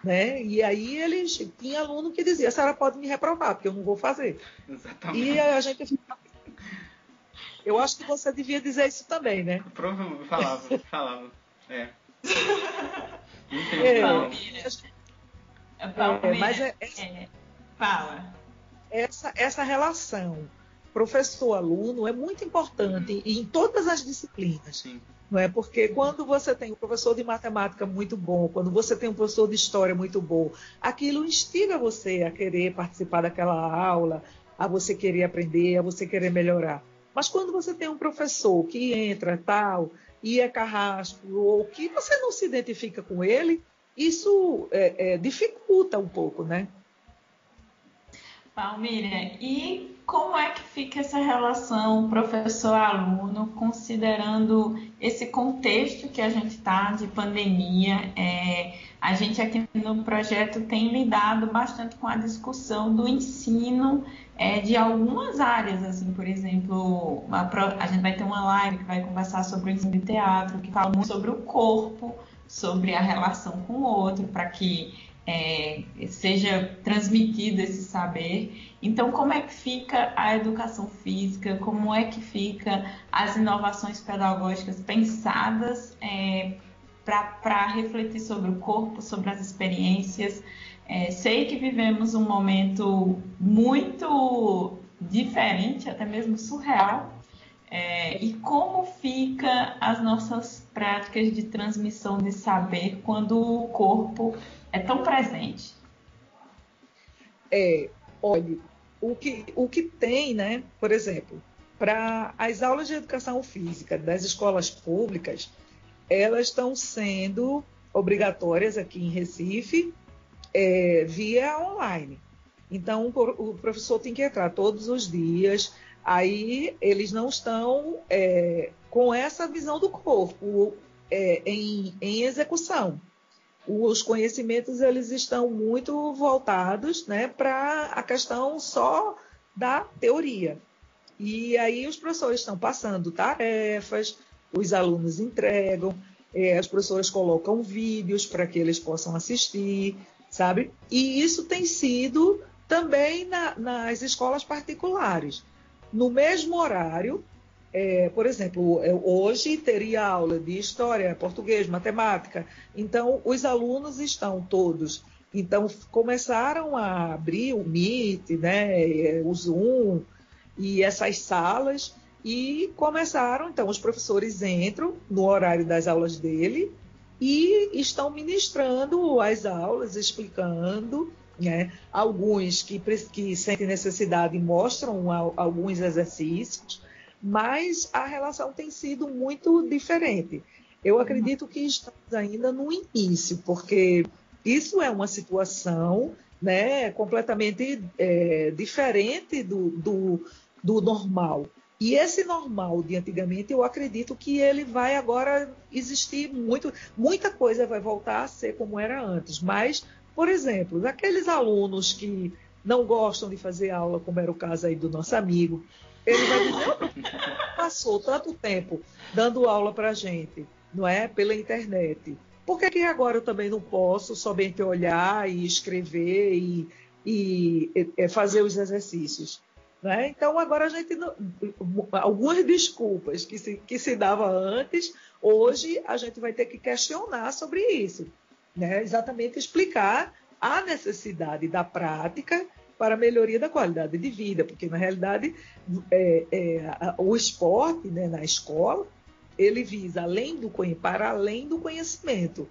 Né? E aí eles tinha aluno que dizia, a senhora pode me reprovar, porque eu não vou fazer. Exatamente. E a gente Eu acho que você devia dizer isso também, né? Provavelmente falava, falava. É. é, é, mas é, é, fala. Essa, essa relação professor-aluno é muito importante em todas as disciplinas. Sim. Não é porque quando você tem um professor de matemática muito bom, quando você tem um professor de história muito bom, aquilo instiga você a querer participar daquela aula, a você querer aprender, a você querer melhorar. Mas quando você tem um professor que entra tal e é carrasco ou que você não se identifica com ele, isso é, é, dificulta um pouco, né? Palmira, e como é que fica essa relação professor-aluno, considerando esse contexto que a gente está de pandemia? É, a gente aqui no projeto tem lidado bastante com a discussão do ensino é, de algumas áreas, assim, por exemplo, a, a, gente vai ter uma live que vai conversar sobre o ensino de teatro, que fala muito sobre o corpo, sobre a relação com o outro, para que é, seja transmitido esse saber. Então, como é que fica a educação física? Como é que fica as inovações pedagógicas pensadas é, para refletir sobre o corpo, sobre as experiências? É, sei que vivemos um momento muito diferente, até mesmo surreal. É, e como fica as nossas práticas de transmissão de saber quando o corpo é tão presente? É, olha, o que, o que tem, né, por exemplo, para as aulas de educação física das escolas públicas, elas estão sendo obrigatórias aqui em Recife é, via online. Então, o professor tem que entrar todos os dias, aí eles não estão é, com essa visão do corpo é, em, em execução os conhecimentos eles estão muito voltados né, para a questão só da teoria. E aí os professores estão passando tarefas, os alunos entregam, é, as professoras colocam vídeos para que eles possam assistir, sabe? E isso tem sido também na, nas escolas particulares. No mesmo horário, é, por exemplo, hoje teria aula de história, português, matemática. Então, os alunos estão todos. Então, começaram a abrir o Meet, né, o Zoom e essas salas e começaram. Então, os professores entram no horário das aulas dele e estão ministrando as aulas, explicando. Né? Alguns que, que sentem necessidade mostram alguns exercícios mas a relação tem sido muito diferente. Eu acredito que estamos ainda no início, porque isso é uma situação né, completamente é, diferente do, do, do normal. E esse normal de antigamente, eu acredito que ele vai agora existir muito, muita coisa vai voltar a ser como era antes. Mas, por exemplo, aqueles alunos que não gostam de fazer aula, como era o caso aí do nosso amigo, ele vai dizer, passou tanto tempo dando aula para gente, não é? Pela internet. Por que, que agora eu também não posso somente olhar e escrever e, e, e fazer os exercícios? Né? Então agora a gente algumas desculpas que se, que se dava antes, hoje a gente vai ter que questionar sobre isso, né? exatamente explicar a necessidade da prática para a melhoria da qualidade de vida, porque na realidade é, é, o esporte né, na escola ele visa além do para além do conhecimento.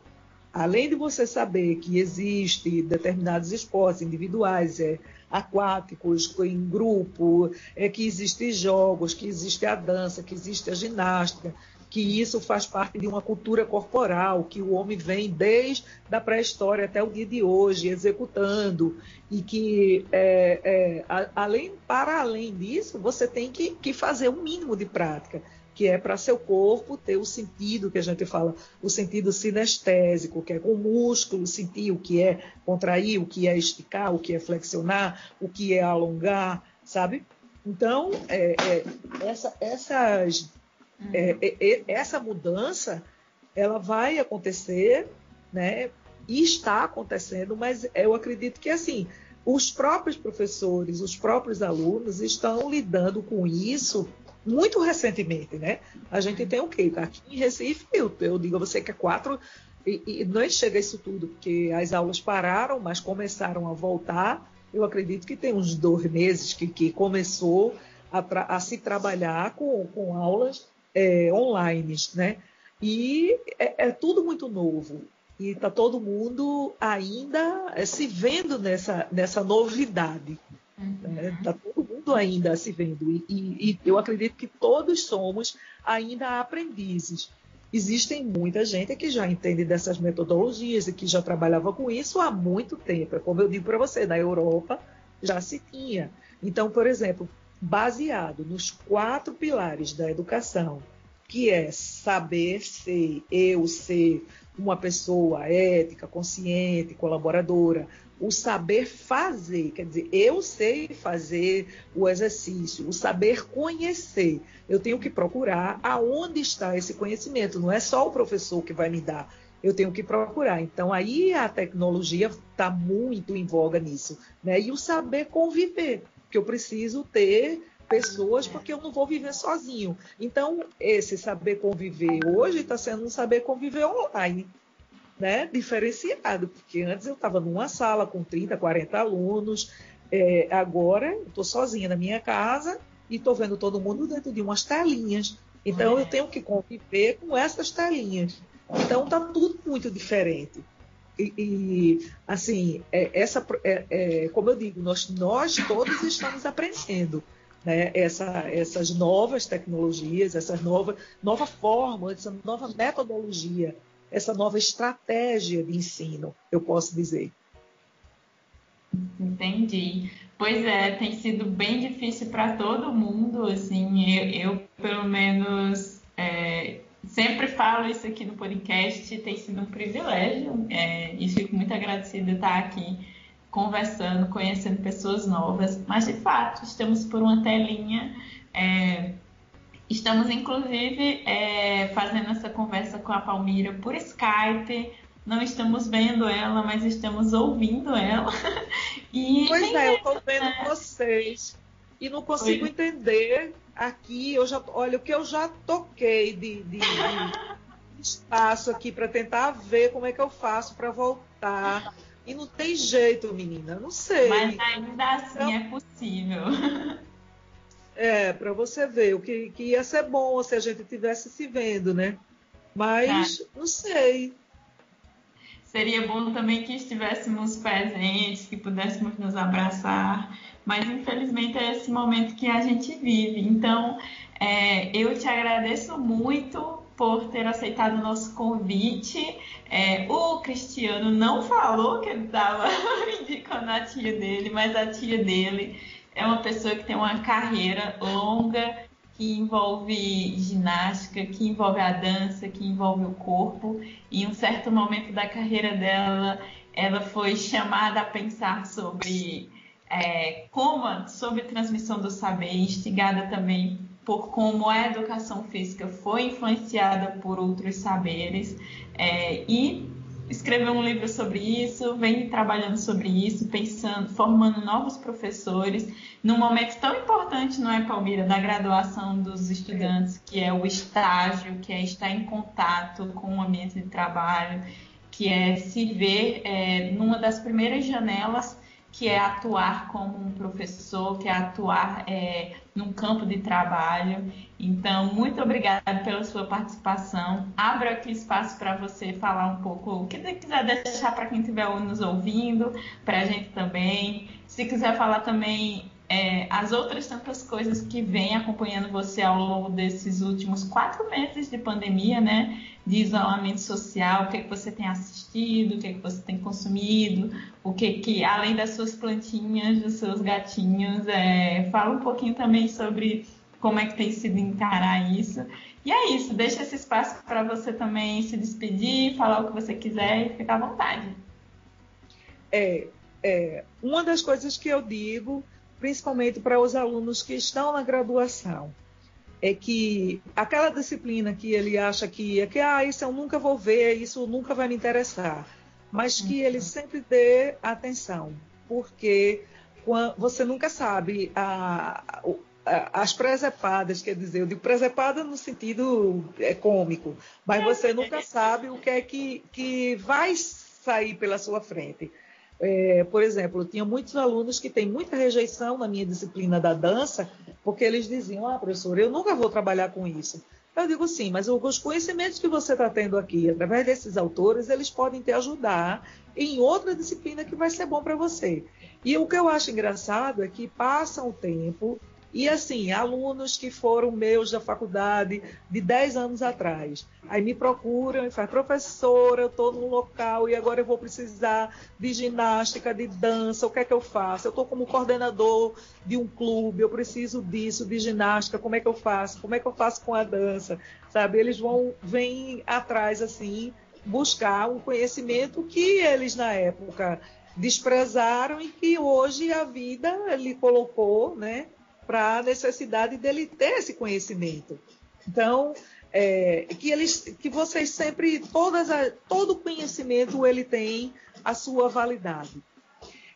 Além de você saber que existe determinados esportes individuais, é, aquáticos, em grupo, é, que existem jogos, que existe a dança, que existe a ginástica, que isso faz parte de uma cultura corporal, que o homem vem desde a pré-história até o dia de hoje executando, e que, é, é, a, além, para além disso, você tem que, que fazer um mínimo de prática que é para seu corpo ter o sentido que a gente fala, o sentido sinestésico, que é com o músculo sentir o que é contrair, o que é esticar, o que é flexionar, o que é alongar, sabe? Então, é, é, essa, essas, é, é, é, essa mudança ela vai acontecer, né? E está acontecendo, mas eu acredito que assim os próprios professores, os próprios alunos estão lidando com isso muito recentemente, né? A gente tem o quê? Aqui em Recife, eu, eu digo a você que é quatro, e, e não chega isso tudo, porque as aulas pararam, mas começaram a voltar. Eu acredito que tem uns dois meses que, que começou a, a se trabalhar com, com aulas é, online, né? E é, é, tudo muito novo. E está todo mundo ainda é, se vendo nessa, nessa novidade. Está uhum. né? Tá todo mundo ainda se vendo. E, e, e, eu acredito que todos somos ainda aprendizes. Existem muita gente que já entende dessas metodologias e que já trabalhava com isso há muito tempo. É como eu digo para você, na Europa já se tinha. Então, por exemplo, baseado nos quatro pilares da educação, que é saber ser, eu ser uma pessoa ética, consciente, colaboradora, o saber fazer, quer dizer, eu sei fazer o exercício, o saber conhecer. Eu tenho que procurar aonde está esse conhecimento, não é só o professor que vai me dar. Eu tenho que procurar. Então, aí a tecnologia está muito em voga nisso. Né? E o saber conviver, que eu preciso ter pessoas porque eu não vou viver sozinho. Então, esse saber conviver hoje está sendo um saber conviver online né, diferenciado, porque antes eu estava numa sala com 30, 40 alunos, é, agora estou sozinha na minha casa e estou vendo todo mundo dentro de umas telinhas. Então eu tenho que conviver com essas telinhas. Então está tudo muito diferente. E, e assim, é, essa, é, é, como eu digo, nós, nós todos estamos aprendendo. Né, essa, essas novas tecnologias, essa nova, nova forma, essa nova metodologia essa nova estratégia de ensino, eu posso dizer. Entendi. Pois é, tem sido bem difícil para todo mundo, assim, eu, eu pelo menos é, sempre falo isso aqui no podcast, tem sido um privilégio é, e fico muito agradecida de estar aqui conversando, conhecendo pessoas novas, mas de fato estamos por uma telinha é, Estamos, inclusive, é, fazendo essa conversa com a Palmira por Skype. Não estamos vendo ela, mas estamos ouvindo ela. [LAUGHS] E pois é, eu estou vendo né? vocês e não consigo entender aqui. Eu já, olha, o que eu já toquei de, de, de espaço aqui para tentar ver como é que eu faço para voltar. E não tem jeito, menina, não sei. Mas ainda assim então, é possível. [LAUGHS] É, para você ver, o que, que ia ser bom se a gente tivesse se vendo, né? Mas tá. não sei. Seria bom também que estivéssemos presentes, que pudéssemos nos abraçar, mas infelizmente é esse momento que a gente vive. Então, é, eu te agradeço muito por ter aceitado o nosso convite. É, o Cristiano não falou que ele estava [LAUGHS] indicando a tia dele, mas a tia dele é uma pessoa que tem uma carreira longa que envolve ginástica, que envolve a dança, que envolve o corpo. E em um certo momento da carreira dela, ela foi chamada a pensar sobre é, como, sobre transmissão do saber, instigada também por como a educação física foi influenciada por outros saberes é, e escreveu um livro sobre isso, vem trabalhando sobre isso, pensando, formando novos professores, num momento tão importante, não é, Palmira, da graduação dos estudantes, que é o estágio, que é estar em contato com o ambiente de trabalho, que é se ver é, numa das primeiras janelas que é atuar como um professor, que é atuar é, num campo de trabalho. Então, muito obrigada pela sua participação. Abro aqui espaço para você falar um pouco o que você quiser deixar para quem estiver nos ouvindo, para a gente também. Se quiser falar também é, as outras tantas coisas que vêm acompanhando você ao longo desses últimos quatro meses de pandemia, né? De isolamento social, o que, é que você tem assistido, o que, é que você tem consumido, o que que, além das suas plantinhas, dos seus gatinhos, é, fala um pouquinho também sobre como é que tem sido encarar isso. E é isso, deixa esse espaço para você também se despedir, falar o que você quiser e ficar à vontade. É, é, uma das coisas que eu digo principalmente para os alunos que estão na graduação, é que aquela disciplina que ele acha que é que ah, isso eu nunca vou ver, isso nunca vai me interessar, mas que ele uhum. sempre dê atenção, porque você nunca sabe a, a, as presepadas, quer dizer, eu digo presepada no sentido é, cômico, mas você nunca sabe o que é que, que vai sair pela sua frente. É, por exemplo, eu tinha muitos alunos que têm muita rejeição na minha disciplina da dança, porque eles diziam: Ah, professor, eu nunca vou trabalhar com isso. Eu digo sim, mas os conhecimentos que você está tendo aqui, através desses autores, eles podem te ajudar em outra disciplina que vai ser bom para você. E o que eu acho engraçado é que passa o tempo e assim, alunos que foram meus da faculdade de 10 anos atrás, aí me procuram e falam, professora, eu estou num local e agora eu vou precisar de ginástica, de dança, o que é que eu faço? Eu estou como coordenador de um clube, eu preciso disso, de ginástica, como é que eu faço? Como é que eu faço com a dança? Sabe, eles vão, vêm atrás assim, buscar um conhecimento que eles na época desprezaram e que hoje a vida lhe colocou, né? Para a necessidade dele ter esse conhecimento. Então, é, que eles, que vocês sempre, todas a, todo conhecimento ele tem a sua validade.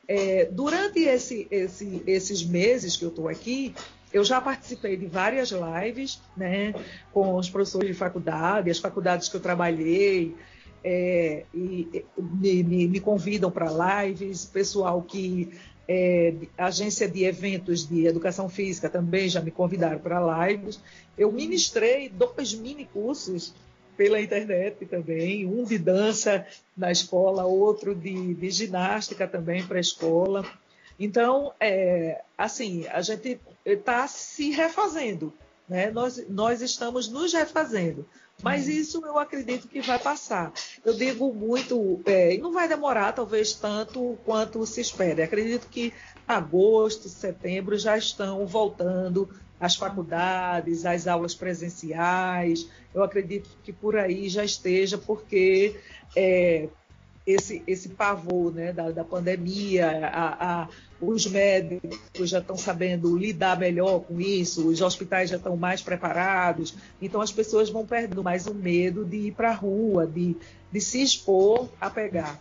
É, durante esse, esse, esses meses que eu estou aqui, eu já participei de várias lives, né, com os professores de faculdade, as faculdades que eu trabalhei, é, e, me, me, me convidam para lives, pessoal que é, agência de eventos de educação física também já me convidaram para lives. Eu ministrei dois mini cursos pela internet também, um de dança na escola, outro de, de ginástica também para a escola. Então, é, assim, a gente está se refazendo, né? Nós, nós estamos nos refazendo. Mas uhum. isso eu acredito que vai passar. Eu digo muito, é, não vai demorar talvez tanto quanto se espera. Eu acredito que agosto, setembro já estão voltando as faculdades, as aulas presenciais. Eu acredito que por aí já esteja, porque é, esse, esse pavor né, da, da pandemia, a, a, os médicos já estão sabendo lidar melhor com isso, os hospitais já estão mais preparados, então as pessoas vão perdendo mais o medo de ir para a rua, de, de se expor a pegar.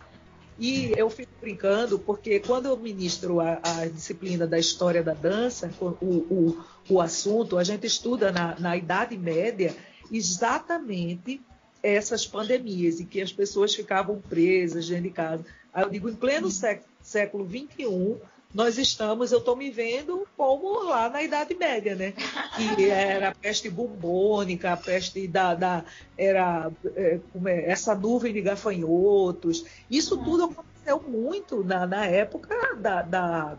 E eu fico brincando porque quando eu ministro a, a disciplina da história da dança, o, o, o assunto, a gente estuda na, na Idade Média exatamente essas pandemias e que as pessoas ficavam presas dentro de casa. Aí eu digo, em pleno século, século XXI, nós estamos, eu estou me vendo como lá na Idade Média, né? Que [LAUGHS] era a peste bubônica, a peste da, da era é, é, essa nuvem de gafanhotos. Isso tudo aconteceu muito na, na época da, da,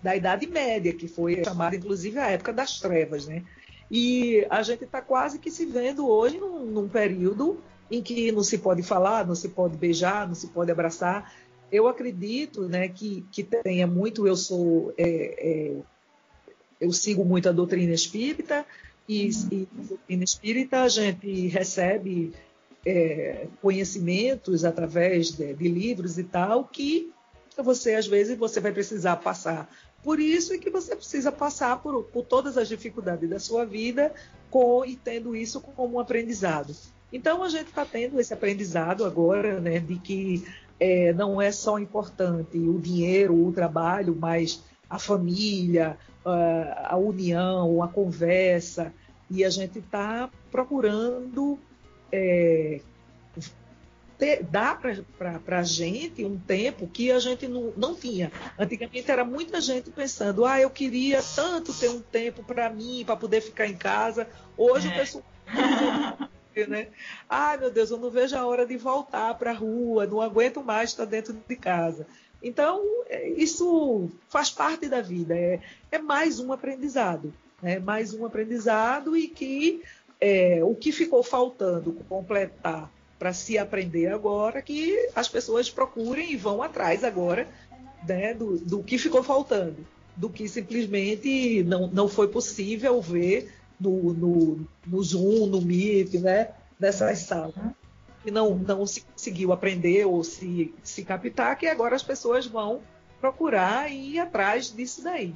da Idade Média, que foi chamada inclusive a época das trevas, né? E a gente está quase que se vendo hoje num, num, período em que não se pode falar, não se pode beijar, não se pode abraçar. Eu acredito né, que, que tenha muito. Eu sou. É, é, eu sigo muito a doutrina espírita, e, e a doutrina espírita a gente recebe é, conhecimentos através de, de livros e tal, que você às vezes você vai precisar passar por isso é que você precisa passar por, por todas as dificuldades da sua vida com, e tendo isso como um aprendizado. Então a gente está tendo esse aprendizado agora, né, de que é, não é só importante o dinheiro, o trabalho, mas a família, a, a união, a conversa. E a gente está procurando é, ter, dá para a gente um tempo que a gente não, não tinha. Antigamente era muita gente pensando, ah, eu queria tanto ter um tempo para mim, para poder ficar em casa. Hoje é. o pessoal. né? Ai, meu Deus, eu não vejo a hora de voltar para a rua, não aguento mais estar dentro de casa. Então, é, isso faz parte da vida, é, é mais um aprendizado. É mais um aprendizado e que é, o que ficou faltando completar para se aprender agora, que as pessoas procurem e vão atrás agora né, do, do que ficou faltando, do que simplesmente não, não foi possível ver no, no, no Zoom, no Meet, né, nessas salas. E não, não se conseguiu aprender ou se, se captar, que agora as pessoas vão procurar e ir atrás disso daí.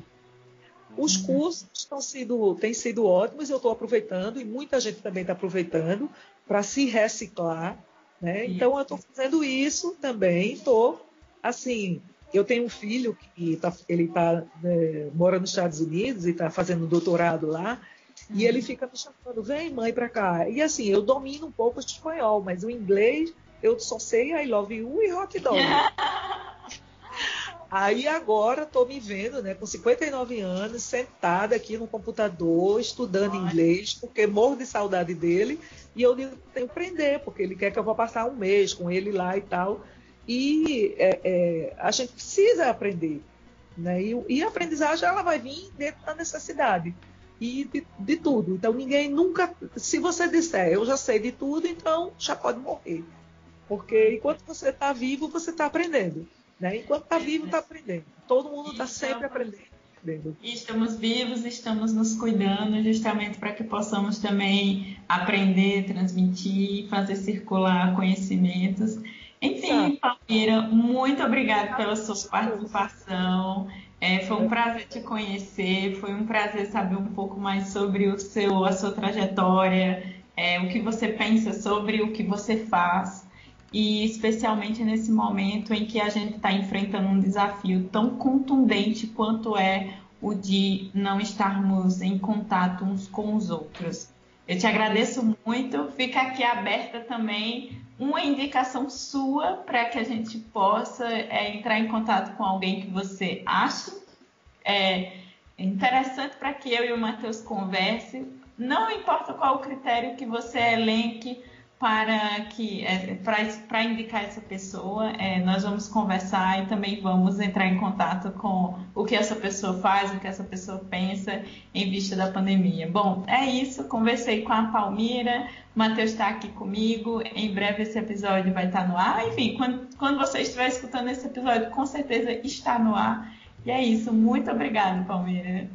Os uhum. cursos sido, têm sido ótimos, eu estou aproveitando, e muita gente também está aproveitando para se reciclar. Né? Então, eu estou fazendo isso também. Estou, assim, eu tenho um filho que tá, ele está né, mora nos Estados Unidos e está fazendo doutorado lá. E ele fica me chamando, vem mãe para cá. E assim, eu domino um pouco o espanhol, mas o inglês eu só sei I love you e hot [LAUGHS] dog. Aí agora estou me vendo, né, com 59 anos, sentada aqui no computador, estudando Olha. inglês, porque morro de saudade dele. E eu digo, tenho que aprender, porque ele quer que eu vá passar um mês com ele lá e tal. E é, é, a gente precisa aprender. Né? E, e, a aprendizagem ela vai vir dentro da necessidade e de, de, tudo. Então ninguém nunca, se você disser eu já sei de tudo, então já pode morrer, porque enquanto você está vivo você está aprendendo, né? Enquanto está vivo está aprendendo. Todo mundo está sempre aprendendo. Estamos vivos, estamos nos cuidando justamente para que possamos também aprender, transmitir, fazer circular conhecimentos. Enfim, Palmeira, muito obrigada pela sua participação. É, foi um prazer te conhecer, foi um prazer saber um pouco mais sobre o seu, a sua trajetória, é, o que você pensa sobre o que você faz e especialmente nesse momento em que a gente está enfrentando um desafio tão contundente quanto é o de não estarmos em contato uns com os outros. Eu te agradeço muito, fica aqui aberta também uma indicação sua para que a gente possa é, entrar em contato com alguém que você acha é, interessante para que eu e o Matheus conversem. Não importa qual o critério que você elenque para que é, para indicar essa pessoa, é, nós vamos conversar e também vamos entrar em contato com o que essa pessoa faz, o que essa pessoa pensa em vista da pandemia. Bom, é isso. Conversei com a Palmira, o Matheus está aqui comigo. Em breve esse episódio vai estar no ar. Enfim, quando, quando você estiver escutando esse episódio, com certeza está no ar. E é isso. Muito obrigada, Palmira.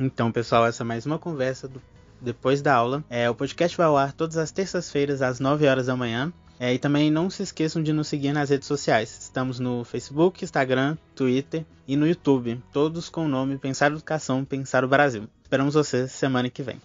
Então, pessoal, essa é mais uma conversa do depois da aula. É, o podcast vai ao ar todas as terças-feiras, às 9 horas da manhã. É, e também não se esqueçam de nos seguir nas redes sociais. Estamos no Facebook, Instagram, Twitter e no YouTube, todos com o nome Pensar Educação, Pensar o Brasil. Esperamos vocês semana que vem.